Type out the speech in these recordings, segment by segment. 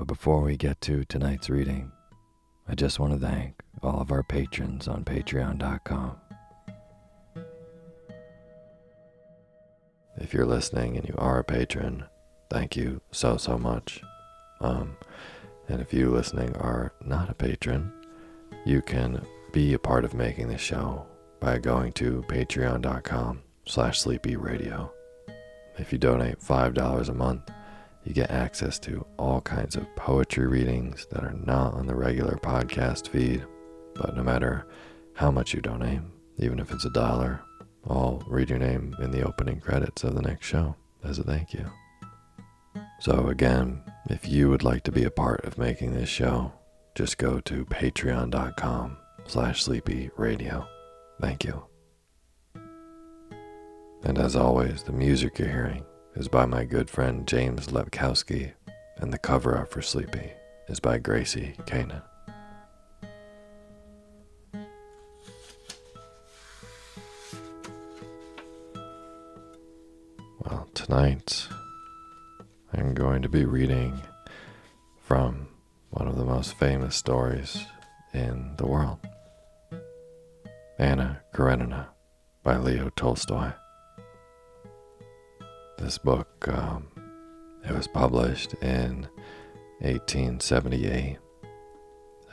But before we get to tonight's reading, I just want to thank all of our patrons on patreon.com. If you're listening and you are a patron, thank you so, so much. Um, and if you listening are not a patron, you can be a part of making this show by going to patreon.com slash sleepy radio. If you donate $5 a month, you get access to all kinds of poetry readings that are not on the regular podcast feed. But no matter how much you donate, even if it's a dollar, I'll read your name in the opening credits of the next show as a thank you. So again, if you would like to be a part of making this show, just go to patreon.com slash sleepy radio. Thank you. And as always, the music you're hearing is by my good friend James Lepkowski, and the cover art for Sleepy is by Gracie Kanan. Well, tonight I'm going to be reading from one of the most famous stories in the world Anna Karenina by Leo Tolstoy. This book, um, it was published in 1878,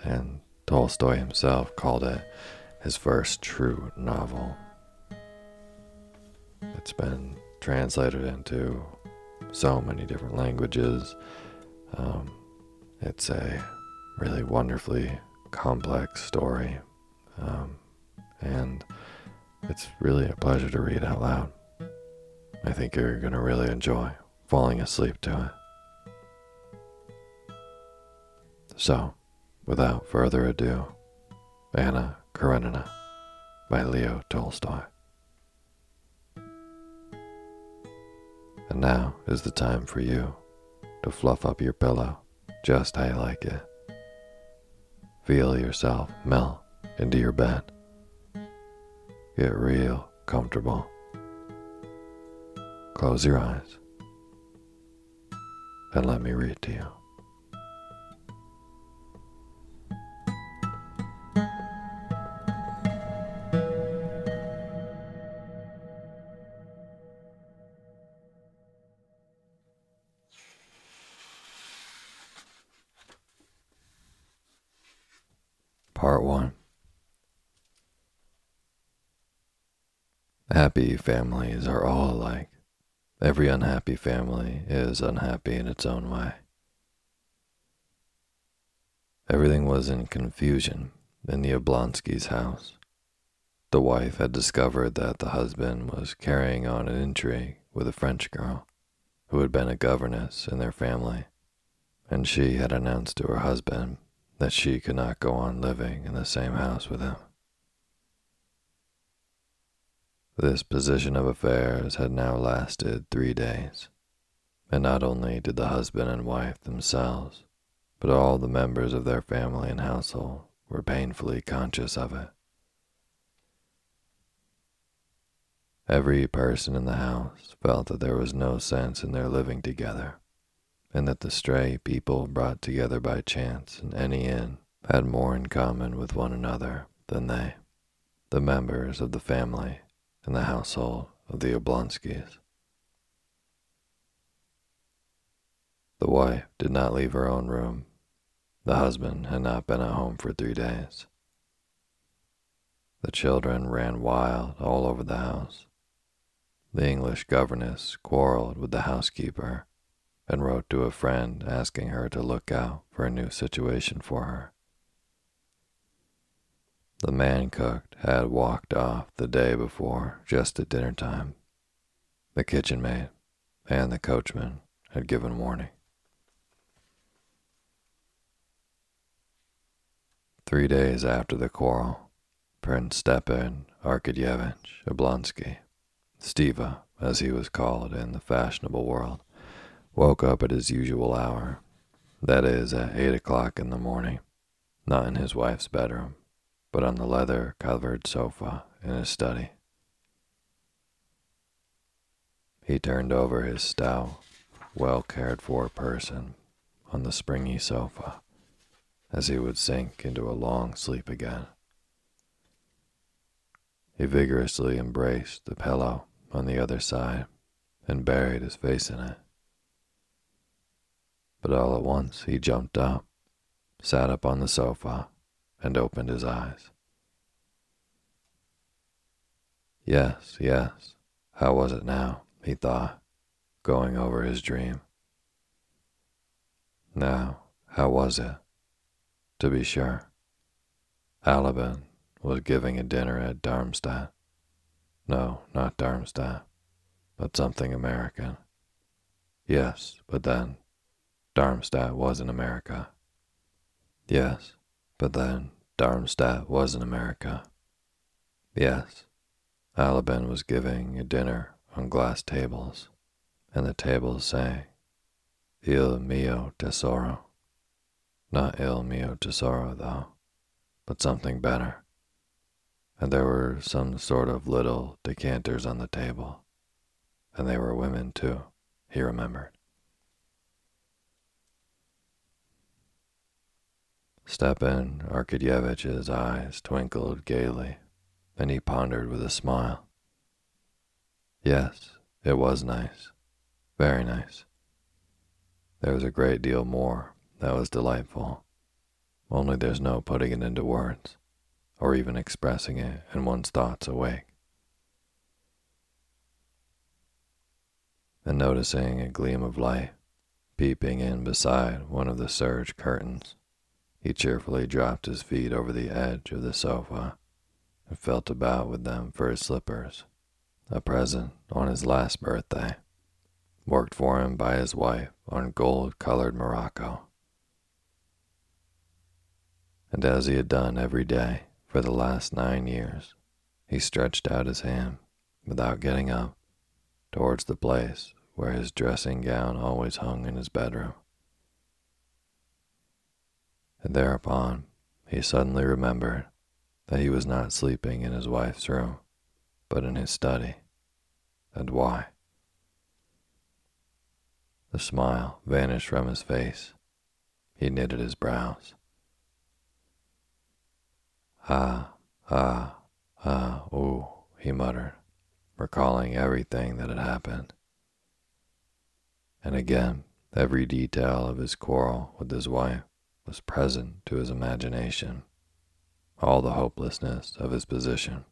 and Tolstoy himself called it his first true novel. It's been translated into so many different languages. Um, it's a really wonderfully complex story, um, and it's really a pleasure to read out loud. I think you're going to really enjoy falling asleep to it. So, without further ado, Anna Karenina by Leo Tolstoy. And now is the time for you to fluff up your pillow just how you like it. Feel yourself melt into your bed. Get real comfortable. Close your eyes and let me read to you. Part 1 Happy families are all alike. Every unhappy family is unhappy in its own way. Everything was in confusion in the Oblonsky's house. The wife had discovered that the husband was carrying on an intrigue with a French girl who had been a governess in their family, and she had announced to her husband that she could not go on living in the same house with him. This position of affairs had now lasted three days, and not only did the husband and wife themselves, but all the members of their family and household were painfully conscious of it. Every person in the house felt that there was no sense in their living together, and that the stray people brought together by chance in any inn had more in common with one another than they, the members of the family in the household of the Oblonskys. The wife did not leave her own room. The husband had not been at home for three days. The children ran wild all over the house. The English governess quarreled with the housekeeper and wrote to a friend asking her to look out for a new situation for her. The man cooked had walked off the day before just at dinner time. The kitchen maid and the coachman had given warning. Three days after the quarrel, Prince Stepan Arkadyevitch Oblonsky, Stiva as he was called in the fashionable world, woke up at his usual hour, that is, at eight o'clock in the morning, not in his wife's bedroom, but on the leather covered sofa in his study. He turned over his stout, well cared for person on the springy sofa as he would sink into a long sleep again. He vigorously embraced the pillow on the other side and buried his face in it. But all at once he jumped up, sat up on the sofa, and opened his eyes. Yes, yes, how was it now? he thought, going over his dream. Now, how was it? To be sure, Alabin was giving a dinner at Darmstadt. No, not Darmstadt, but something American. Yes, but then, Darmstadt was in America. Yes, but then Darmstadt was in America. Yes, Alabin was giving a dinner on glass tables, and the tables say, Il mio tesoro. Not il mio tesoro, though, but something better. And there were some sort of little decanters on the table, and they were women, too, he remembered. Stepan Arkadyevitch's eyes twinkled gaily, and he pondered with a smile. Yes, it was nice. Very nice. There was a great deal more that was delightful, only there's no putting it into words, or even expressing it in one's thoughts awake. And noticing a gleam of light peeping in beside one of the serge curtains, he cheerfully dropped his feet over the edge of the sofa and felt about with them for his slippers, a present on his last birthday, worked for him by his wife on gold colored morocco. And as he had done every day for the last nine years, he stretched out his hand, without getting up, towards the place where his dressing gown always hung in his bedroom. And thereupon he suddenly remembered that he was not sleeping in his wife's room, but in his study. And why? The smile vanished from his face. He knitted his brows. Ah, ah, ah, ooh, he muttered, recalling everything that had happened. And again, every detail of his quarrel with his wife was present to his imagination all the hopelessness of his position,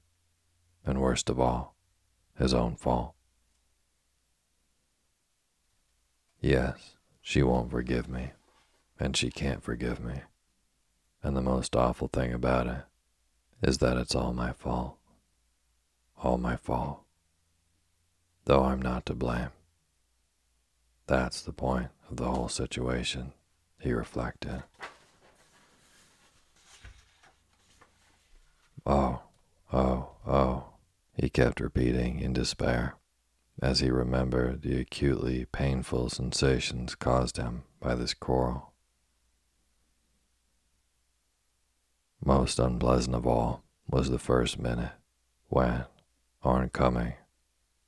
and worst of all, his own fault. Yes, she won't forgive me, and she can't forgive me. And the most awful thing about it is that it's all my fault. All my fault. Though I'm not to blame. That's the point of the whole situation, he reflected. Oh, oh, oh, he kept repeating in despair as he remembered the acutely painful sensations caused him by this quarrel. Most unpleasant of all was the first minute when, on coming,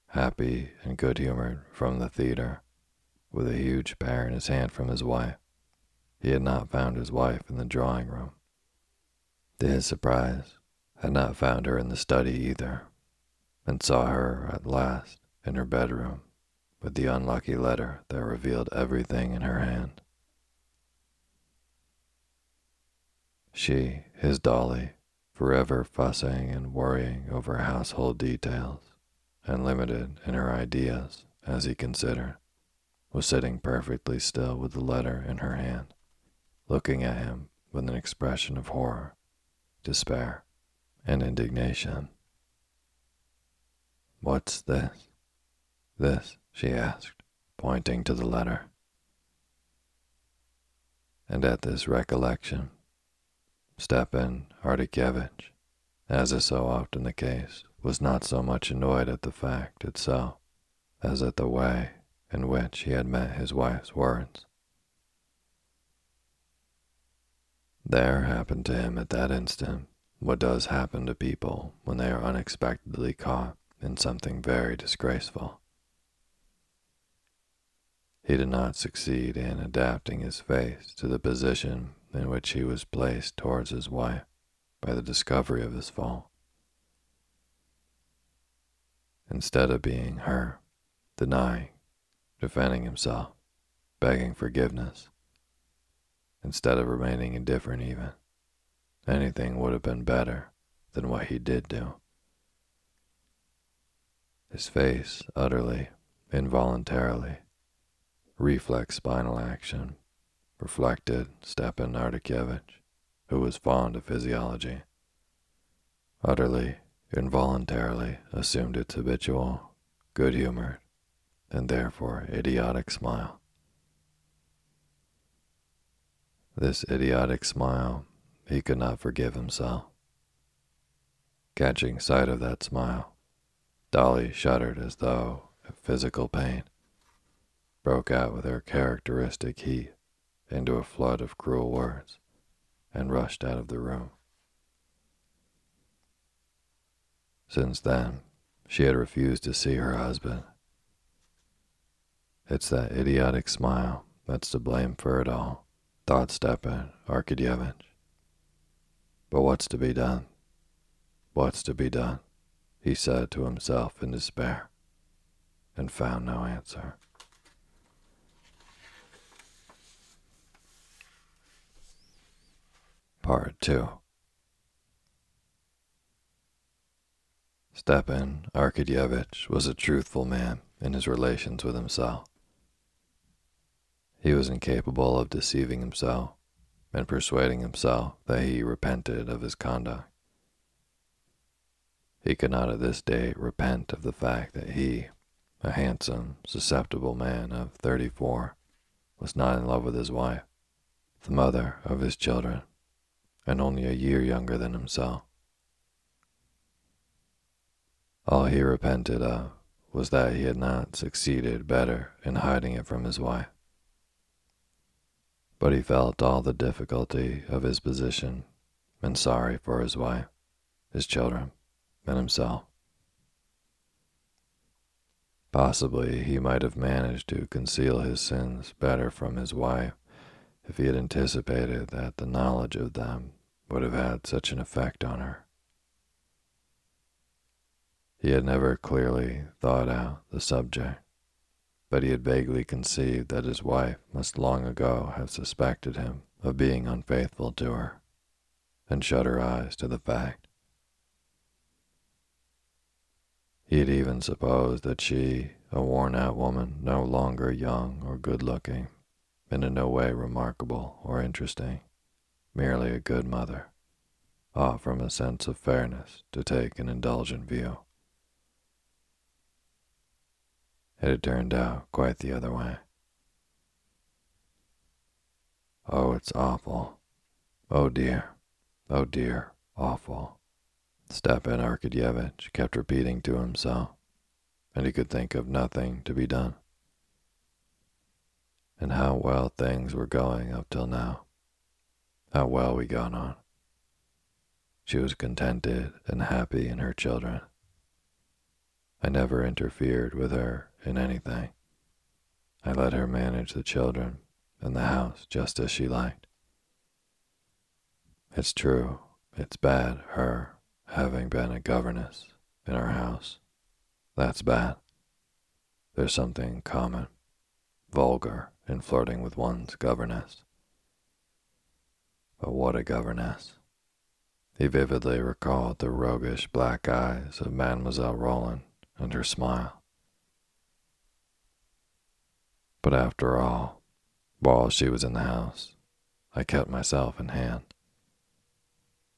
happy and good humored from the theater, with a huge pear in his hand from his wife, he had not found his wife in the drawing room. To his surprise, had not found her in the study either, and saw her at last in her bedroom with the unlucky letter that revealed everything in her hand. She, his dolly, forever fussing and worrying over household details, and limited in her ideas as he considered, was sitting perfectly still with the letter in her hand, looking at him with an expression of horror, despair, and indignation. What's this? This, she asked, pointing to the letter. And at this recollection, Stepan Arkadyevitch, as is so often the case, was not so much annoyed at the fact itself as at the way in which he had met his wife's words. There happened to him at that instant what does happen to people when they are unexpectedly caught in something very disgraceful. He did not succeed in adapting his face to the position in which he was placed towards his wife by the discovery of his fault. Instead of being her, denying, defending himself, begging forgiveness, instead of remaining indifferent even, Anything would have been better than what he did do. His face utterly, involuntarily, reflex spinal action, reflected Stepan Arkadyevitch, who was fond of physiology. Utterly, involuntarily assumed its habitual, good humored, and therefore idiotic smile. This idiotic smile he could not forgive himself. Catching sight of that smile, Dolly shuddered as though a physical pain broke out with her characteristic heat into a flood of cruel words and rushed out of the room. Since then, she had refused to see her husband. It's that idiotic smile that's to blame for it all, thought Stepan Arkadyevitch. But what's to be done? What's to be done? He said to himself in despair, and found no answer. Part 2 Stepan Arkadyevitch was a truthful man in his relations with himself. He was incapable of deceiving himself and persuading himself that he repented of his conduct. He could not at this date repent of the fact that he, a handsome, susceptible man of 34, was not in love with his wife, the mother of his children, and only a year younger than himself. All he repented of was that he had not succeeded better in hiding it from his wife but he felt all the difficulty of his position and sorry for his wife, his children, and himself. Possibly he might have managed to conceal his sins better from his wife if he had anticipated that the knowledge of them would have had such an effect on her. He had never clearly thought out the subject but he had vaguely conceived that his wife must long ago have suspected him of being unfaithful to her, and shut her eyes to the fact. He had even supposed that she, a worn out woman, no longer young or good looking, and in no way remarkable or interesting, merely a good mother, ought from a sense of fairness to take an indulgent view. It had turned out quite the other way. Oh, it's awful. Oh dear. Oh dear. Awful. Stepan Arkadyevitch kept repeating to himself, and he could think of nothing to be done. And how well things were going up till now. How well we got on. She was contented and happy in her children. I never interfered with her in anything. I let her manage the children and the house just as she liked. It's true, it's bad, her having been a governess in our house. That's bad. There's something common, vulgar in flirting with one's governess. But what a governess. He vividly recalled the roguish black eyes of Mademoiselle Roland and her smile. But after all, while she was in the house, I kept myself in hand.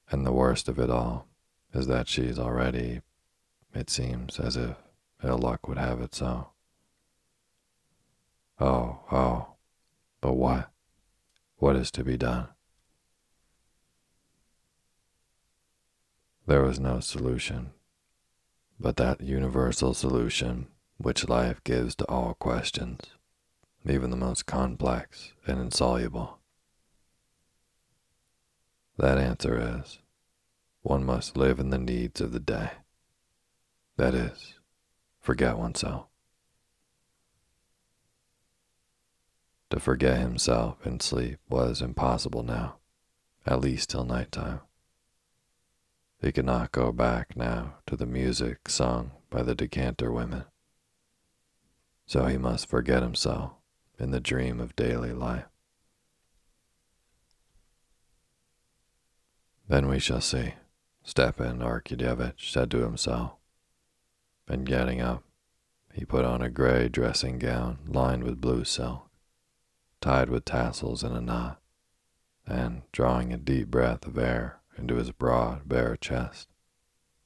And the worst of it all is that she's already, it seems as if ill luck would have it so. Oh, oh, but what? What is to be done? There was no solution, but that universal solution which life gives to all questions even the most complex and insoluble? That answer is one must live in the needs of the day. That is, forget oneself. To forget himself in sleep was impossible now, at least till night time. He could not go back now to the music sung by the decanter women. So he must forget himself in the dream of daily life. Then we shall see, Stepan Arkadyevitch said to himself. And getting up, he put on a gray dressing gown lined with blue silk, tied with tassels in a knot, and, drawing a deep breath of air into his broad, bare chest,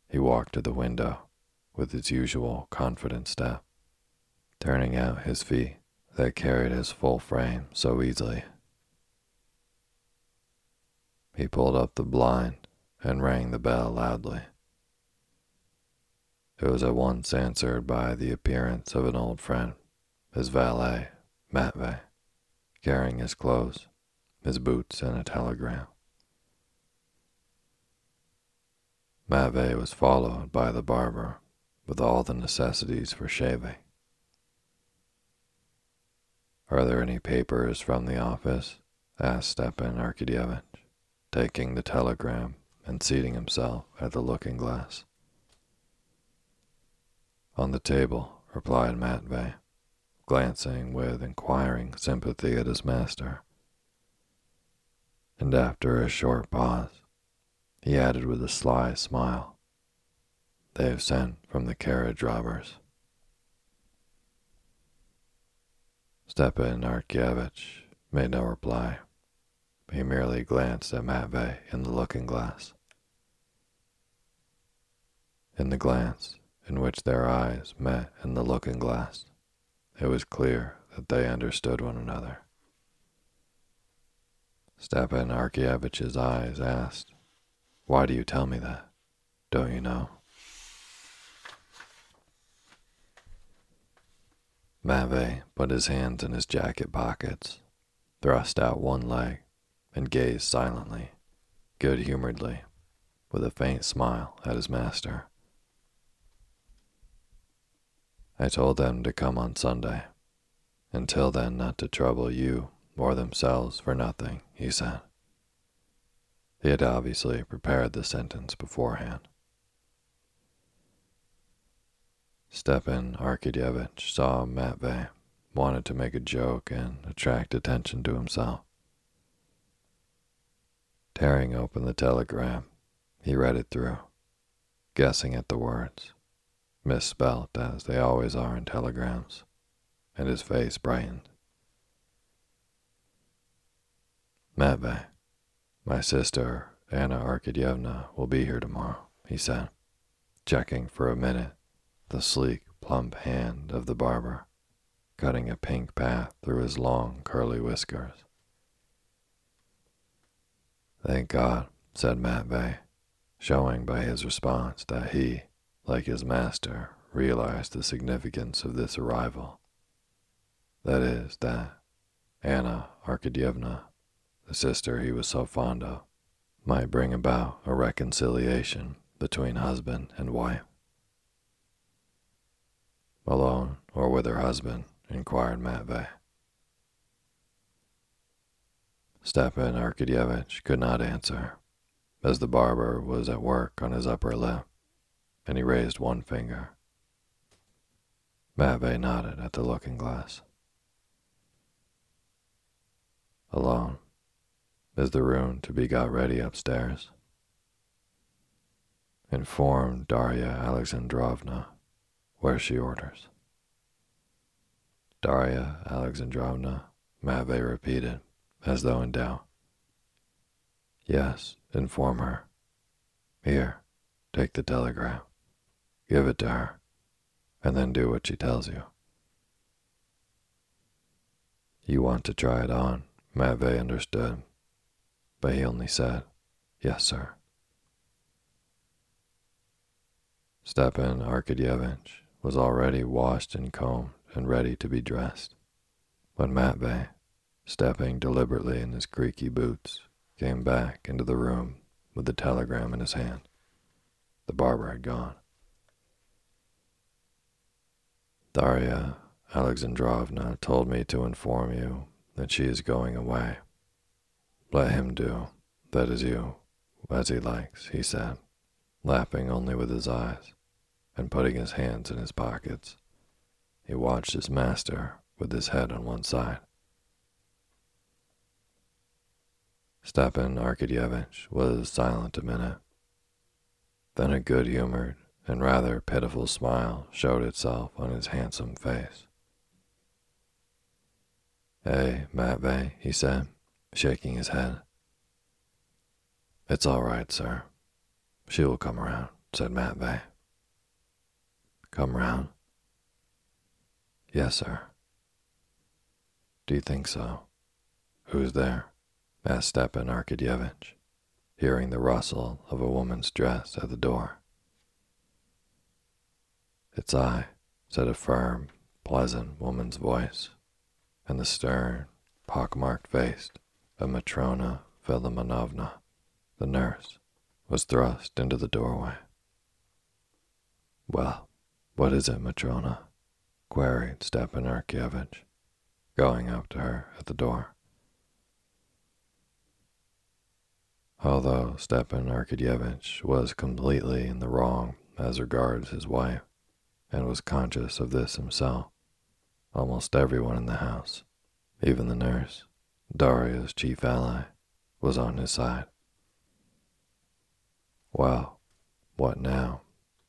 he walked to the window with his usual confident step, turning out his feet that carried his full frame so easily. He pulled up the blind and rang the bell loudly, It was at once answered by the appearance of an old friend, his valet, Matvey, carrying his clothes, his boots, and a telegram. Matvey was followed by the barber with all the necessities for shaving. Are there any papers from the office? asked Stepan Arkadyevitch, taking the telegram and seating himself at the looking glass. On the table, replied Matvey, glancing with inquiring sympathy at his master. And after a short pause, he added with a sly smile, They have sent from the carriage robbers. Stepan Arkadyevitch made no reply. He merely glanced at Matvey in the looking glass. In the glance in which their eyes met in the looking glass, it was clear that they understood one another. Stepan Arkadyevitch's eyes asked, Why do you tell me that? Don't you know? Matvey put his hands in his jacket pockets, thrust out one leg, and gazed silently, good humoredly, with a faint smile at his master. I told them to come on Sunday. Until then, not to trouble you or themselves for nothing, he said. He had obviously prepared the sentence beforehand. Stepan Arkadyevitch saw Matvey wanted to make a joke and attract attention to himself. Tearing open the telegram, he read it through, guessing at the words, misspelt as they always are in telegrams, and his face brightened. Matvey, my sister Anna Arkadyevna will be here tomorrow, he said, checking for a minute the sleek, plump hand of the barber, cutting a pink path through his long, curly whiskers. Thank God, said Matvey, showing by his response that he, like his master, realized the significance of this arrival. That is, that Anna Arkadyevna, the sister he was so fond of, might bring about a reconciliation between husband and wife. Alone or with her husband? inquired Matvey. Stepan Arkadyevitch could not answer, as the barber was at work on his upper lip, and he raised one finger. Matvey nodded at the looking glass. Alone. Is the room to be got ready upstairs? Inform Darya Alexandrovna where she orders. Darya Alexandrovna, Matvey repeated as though in doubt. Yes, inform her. Here, take the telegram. Give it to her, and then do what she tells you. You want to try it on, Matvey understood, but he only said, Yes, sir. Stepan Arkadyevitch was already washed and combed and ready to be dressed when Matvey, stepping deliberately in his creaky boots, came back into the room with the telegram in his hand. The barber had gone. Darya Alexandrovna told me to inform you that she is going away. Let him do, that is you, as he likes, he said, laughing only with his eyes and putting his hands in his pockets. He watched his master with his head on one side. Stepan Arkadyevitch was silent a minute. Then a good humored and rather pitiful smile showed itself on his handsome face. Hey, Matvey, he said, shaking his head. It's all right, sir. She will come around, said Matvey. Come round? Yes, sir. Do you think so? Who's there? asked Stepan Arkadyevitch, hearing the rustle of a woman's dress at the door. It's I, said a firm, pleasant woman's voice, and the stern, pockmarked face of Matrona Filimonovna, the nurse, was thrust into the doorway. Well, what is it, Matrona? queried Stepan Arkadyevitch, going up to her at the door. Although Stepan Arkadyevitch was completely in the wrong as regards his wife, and was conscious of this himself, almost everyone in the house, even the nurse, Darya's chief ally, was on his side. Well, what now?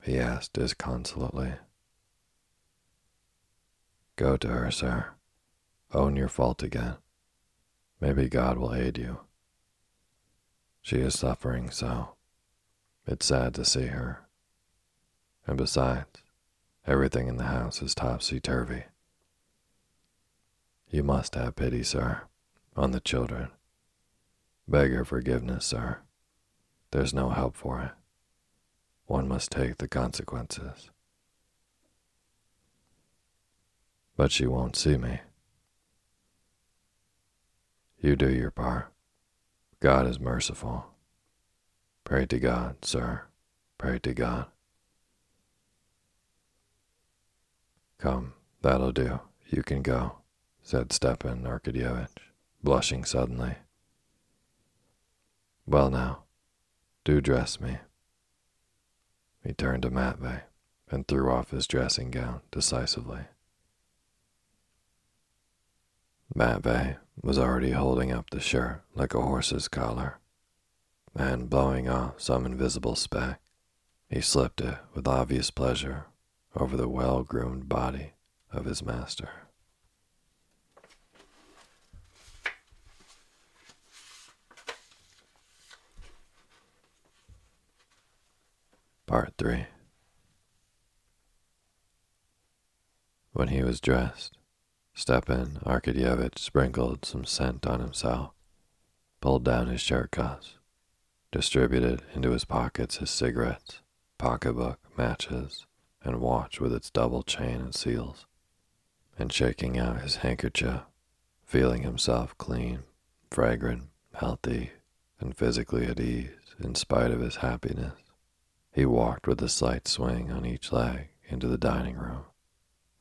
He asked disconsolately. Go to her, sir. Own your fault again. Maybe God will aid you. She is suffering so. It's sad to see her. And besides, everything in the house is topsy turvy. You must have pity, sir, on the children. Beg her forgiveness, sir. There's no help for it. One must take the consequences. But she won't see me. You do your part. God is merciful. Pray to God, sir. Pray to God. Come, that'll do. You can go, said Stepan Arkadyevitch, blushing suddenly. Well, now, do dress me. He turned to Matvey and threw off his dressing gown decisively. Matvey was already holding up the shirt like a horse's collar, and blowing off some invisible speck, he slipped it with obvious pleasure over the well groomed body of his master. Part 3 When he was dressed, Stepan Arkadyevitch sprinkled some scent on himself, pulled down his shirt cuffs, distributed into his pockets his cigarettes, pocketbook, matches, and watch with its double chain and seals, and shaking out his handkerchief, feeling himself clean, fragrant, healthy, and physically at ease in spite of his happiness, he walked with a slight swing on each leg into the dining room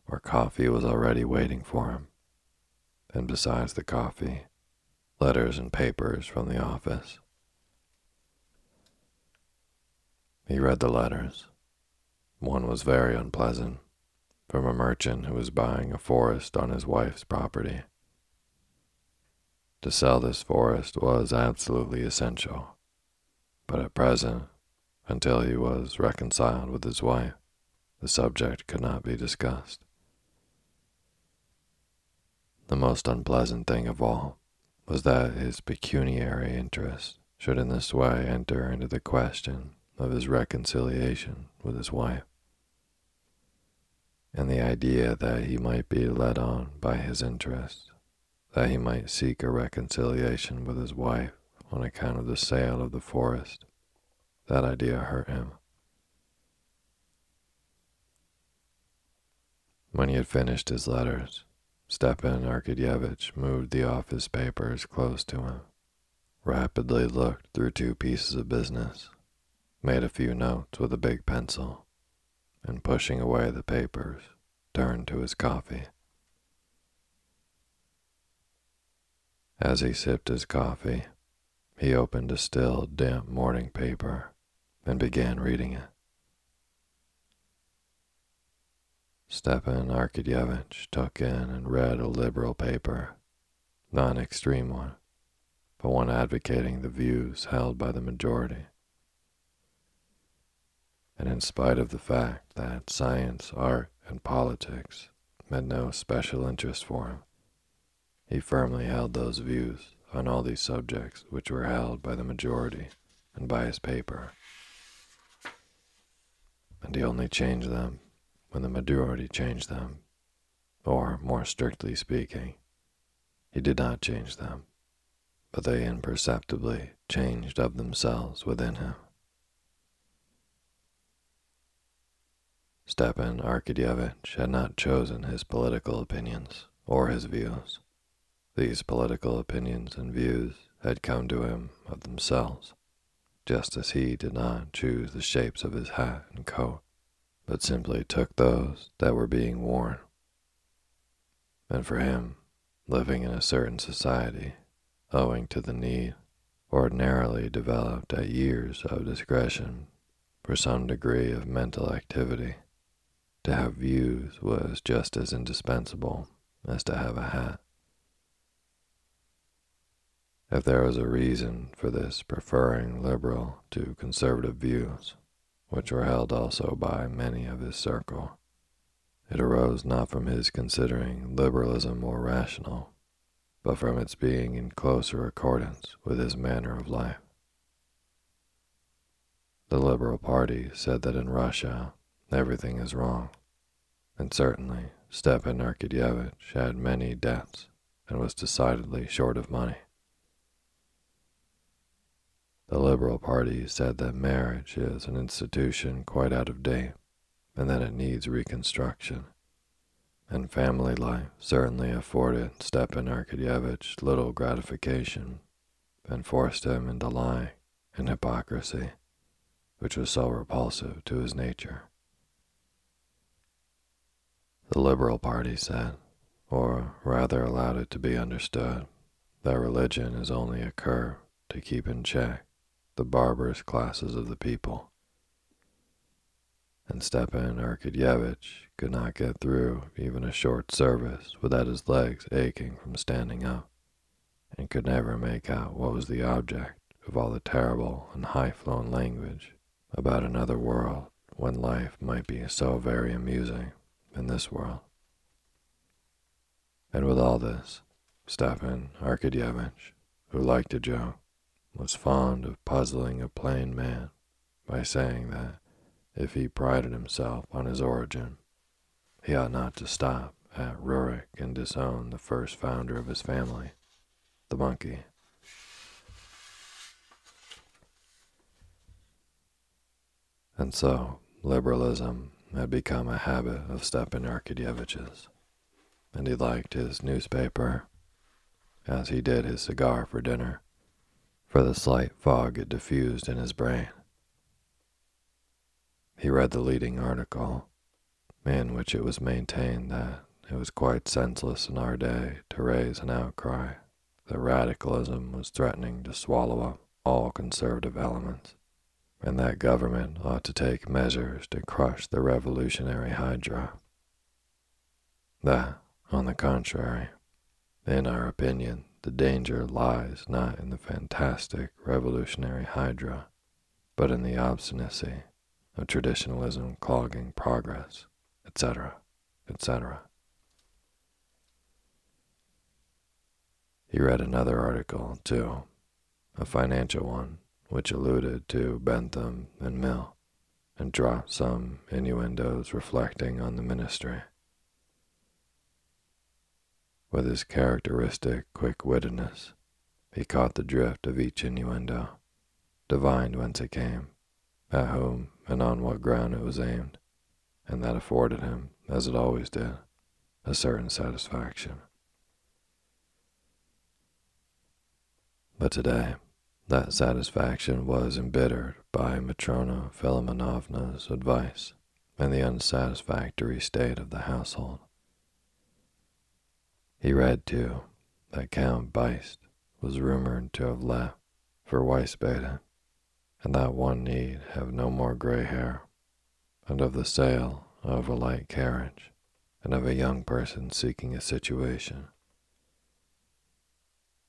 where coffee was already waiting for him, and besides the coffee, letters and papers from the office. He read the letters. One was very unpleasant, from a merchant who was buying a forest on his wife's property. To sell this forest was absolutely essential, but at present, until he was reconciled with his wife, the subject could not be discussed. The most unpleasant thing of all was that his pecuniary interest should in this way enter into the question of his reconciliation with his wife, and the idea that he might be led on by his interest, that he might seek a reconciliation with his wife on account of the sale of the forest, that idea hurt him. When he had finished his letters, Stepan Arkadyevitch moved the office papers close to him, rapidly looked through two pieces of business, made a few notes with a big pencil, and pushing away the papers, turned to his coffee. As he sipped his coffee, he opened a still, damp morning paper and began reading it. Stepan Arkadyevitch took in and read a liberal paper, not an extreme one, but one advocating the views held by the majority. And in spite of the fact that science, art, and politics had no special interest for him, he firmly held those views on all these subjects which were held by the majority and by his paper. And he only changed them when the majority changed them, or more strictly speaking, he did not change them, but they imperceptibly changed of themselves within him. Stepan Arkadyevitch had not chosen his political opinions or his views. These political opinions and views had come to him of themselves, just as he did not choose the shapes of his hat and coat, but simply took those that were being worn. And for him, living in a certain society, owing to the need, ordinarily developed at years of discretion for some degree of mental activity, to have views was just as indispensable as to have a hat. If there was a reason for this preferring liberal to conservative views, which were held also by many of his circle, it arose not from his considering liberalism more rational, but from its being in closer accordance with his manner of life. The Liberal Party said that in Russia everything is wrong, and certainly Stepan Arkadyevitch had many debts and was decidedly short of money. The Liberal Party said that marriage is an institution quite out of date and that it needs reconstruction. And family life certainly afforded Stepan Arkadyevitch little gratification and forced him into lying and hypocrisy, which was so repulsive to his nature. The Liberal Party said, or rather allowed it to be understood, that religion is only a curb to keep in check the barbarous classes of the people. And Stepan Arkadyevitch could not get through even a short service without his legs aching from standing up, and could never make out what was the object of all the terrible and high-flown language about another world when life might be so very amusing in this world. And with all this, Stepan Arkadyevitch, who liked a joke, was fond of puzzling a plain man by saying that if he prided himself on his origin, he ought not to stop at Rurik and disown the first founder of his family, the monkey. And so, liberalism had become a habit of Stepan Arkadyevitch's, and he liked his newspaper as he did his cigar for dinner for the slight fog it diffused in his brain. He read the leading article, in which it was maintained that it was quite senseless in our day to raise an outcry that radicalism was threatening to swallow up all conservative elements, and that government ought to take measures to crush the revolutionary hydra. That, on the contrary, in our opinion, the danger lies not in the fantastic revolutionary hydra, but in the obstinacy of traditionalism clogging progress, etc., etc. He read another article, too, a financial one, which alluded to Bentham and Mill, and dropped some innuendos reflecting on the ministry. With his characteristic quick-wittedness, he caught the drift of each innuendo, divined whence it came, at whom and on what ground it was aimed, and that afforded him, as it always did, a certain satisfaction. But today, that satisfaction was embittered by Matrona Filimonovna's advice and the unsatisfactory state of the household. He read, too, that Count Beust was rumored to have left for Wiesbaden, and that one need have no more gray hair, and of the sale of a light carriage, and of a young person seeking a situation.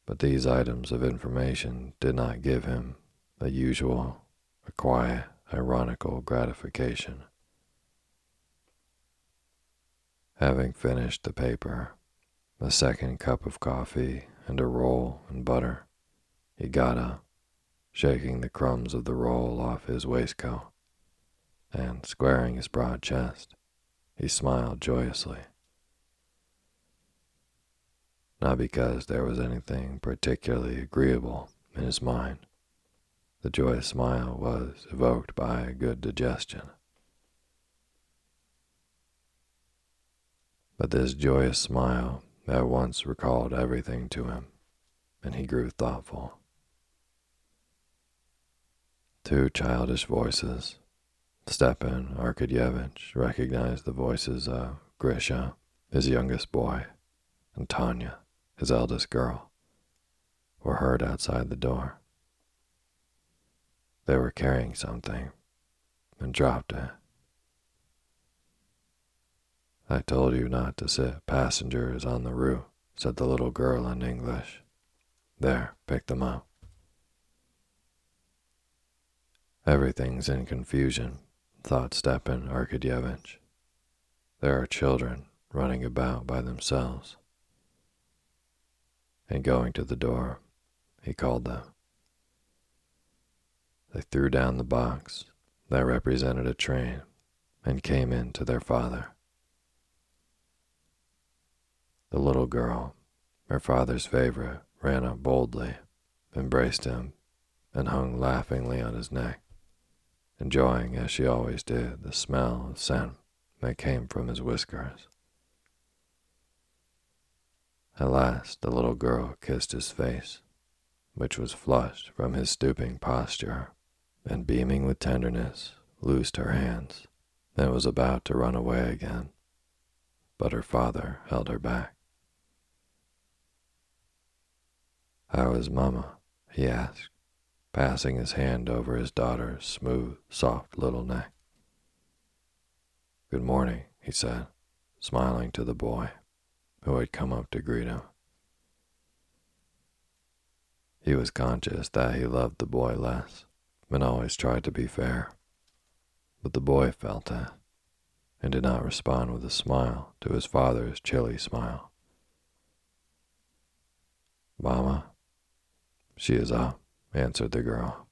But these items of information did not give him the usual, a quiet, ironical gratification. Having finished the paper, a second cup of coffee, and a roll and butter. He got up, shaking the crumbs of the roll off his waistcoat, and squaring his broad chest, he smiled joyously. Not because there was anything particularly agreeable in his mind. The joyous smile was evoked by a good digestion. But this joyous smile at once recalled everything to him, and he grew thoughtful. Two childish voices. Stepan Arkadyevitch recognized the voices of Grisha, his youngest boy, and Tanya, his eldest girl, were heard outside the door. They were carrying something and dropped it. I told you not to sit passengers on the roof, said the little girl in English. There, pick them up. Everything's in confusion, thought Stepan Arkadyevitch. There are children running about by themselves. And going to the door, he called them. They threw down the box that represented a train and came in to their father. The little girl, her father's favorite, ran up boldly, embraced him, and hung laughingly on his neck enjoying, as she always did, the smell of scent that came from his whiskers. At last, the little girl kissed his face, which was flushed from his stooping posture, and beaming with tenderness, loosed her hands, and was about to run away again. But her father held her back. How is Mamma? he asked passing his hand over his daughter's smooth, soft little neck. Good morning, he said, smiling to the boy who had come up to greet him. He was conscious that he loved the boy less and always tried to be fair. But the boy felt it and did not respond with a smile to his father's chilly smile. Mamma, she is up answered the girl.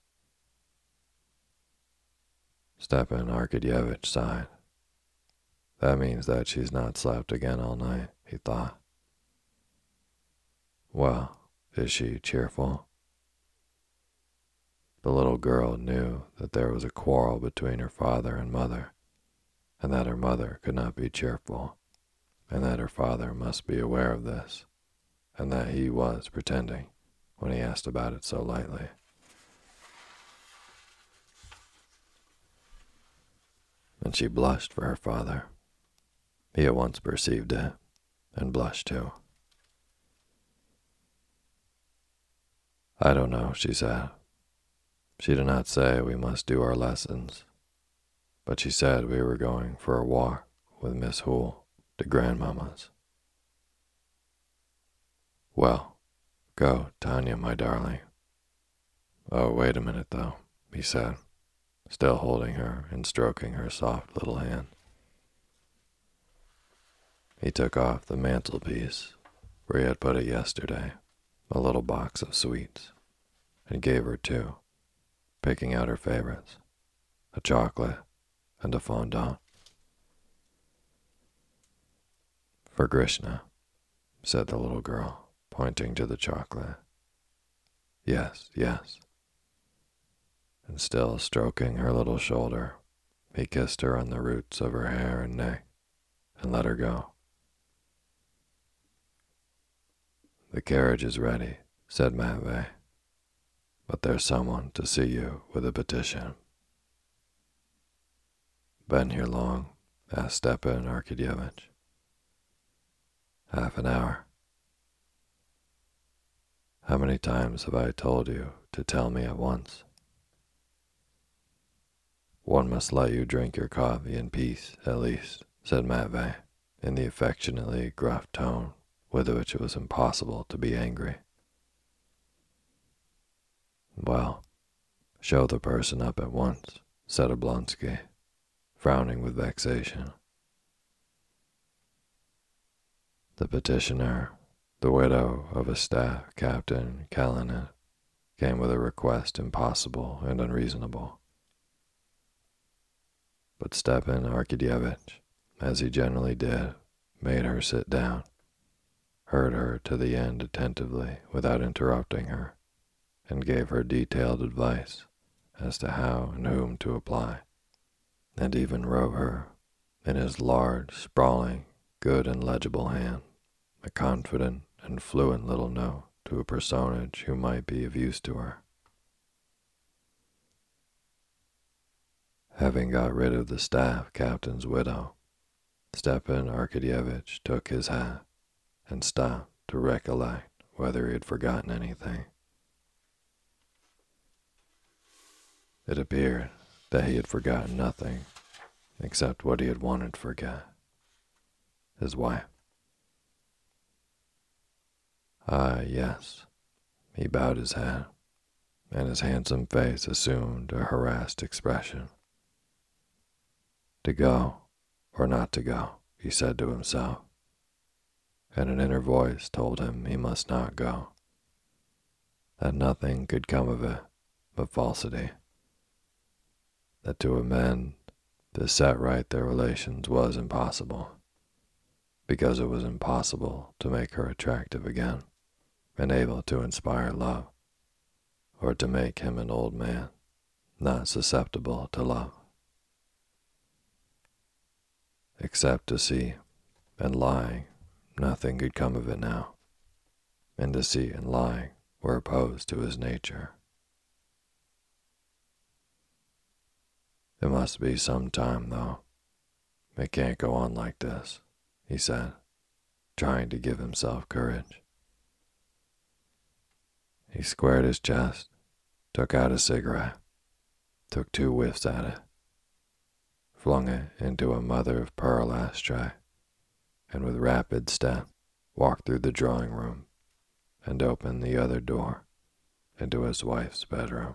Stepan Arkadyevitch sighed. That means that she's not slept again all night, he thought. Well, is she cheerful? The little girl knew that there was a quarrel between her father and mother, and that her mother could not be cheerful, and that her father must be aware of this, and that he was pretending when he asked about it so lightly. And she blushed for her father. He at once perceived it and blushed too. I don't know, she said. She did not say we must do our lessons, but she said we were going for a walk with Miss Hoole to Grandmamma's. Well, Go, Tanya, my darling. Oh, wait a minute, though, he said, still holding her and stroking her soft little hand. He took off the mantelpiece where he had put it yesterday, a little box of sweets, and gave her two, picking out her favorites, a chocolate and a fondant. For Grisha, said the little girl pointing to the chocolate. Yes, yes. And still stroking her little shoulder, he kissed her on the roots of her hair and neck and let her go. The carriage is ready, said Matvey, but there's someone to see you with a petition. Been here long? asked Stepan Arkadyevitch. Half an hour. How many times have I told you to tell me at once? One must let you drink your coffee in peace, at least, said Matvey, in the affectionately gruff tone with which it was impossible to be angry. Well, show the person up at once, said Oblonsky, frowning with vexation. The petitioner the widow of a staff captain, Kalinet, came with a request impossible and unreasonable. But Stepan Arkadyevitch, as he generally did, made her sit down, heard her to the end attentively without interrupting her, and gave her detailed advice as to how and whom to apply, and even wrote her, in his large, sprawling, good and legible hand, a confident and fluent little note to a personage who might be of use to her. Having got rid of the staff captain's widow, Stepan Arkadyevitch took his hat and stopped to recollect whether he had forgotten anything. It appeared that he had forgotten nothing except what he had wanted to forget his wife. Ah, yes. He bowed his head, and his handsome face assumed a harassed expression. To go or not to go, he said to himself, and an inner voice told him he must not go, that nothing could come of it but falsity, that to amend, to set right their relations was impossible, because it was impossible to make her attractive again and able to inspire love, or to make him an old man not susceptible to love. Except deceit and lying, nothing could come of it now, and deceit and lying were opposed to his nature. It must be some time, though. It can't go on like this, he said, trying to give himself courage. He squared his chest, took out a cigarette, took two whiffs at it, flung it into a mother of pearl ashtray, and with rapid step walked through the drawing room and opened the other door into his wife's bedroom.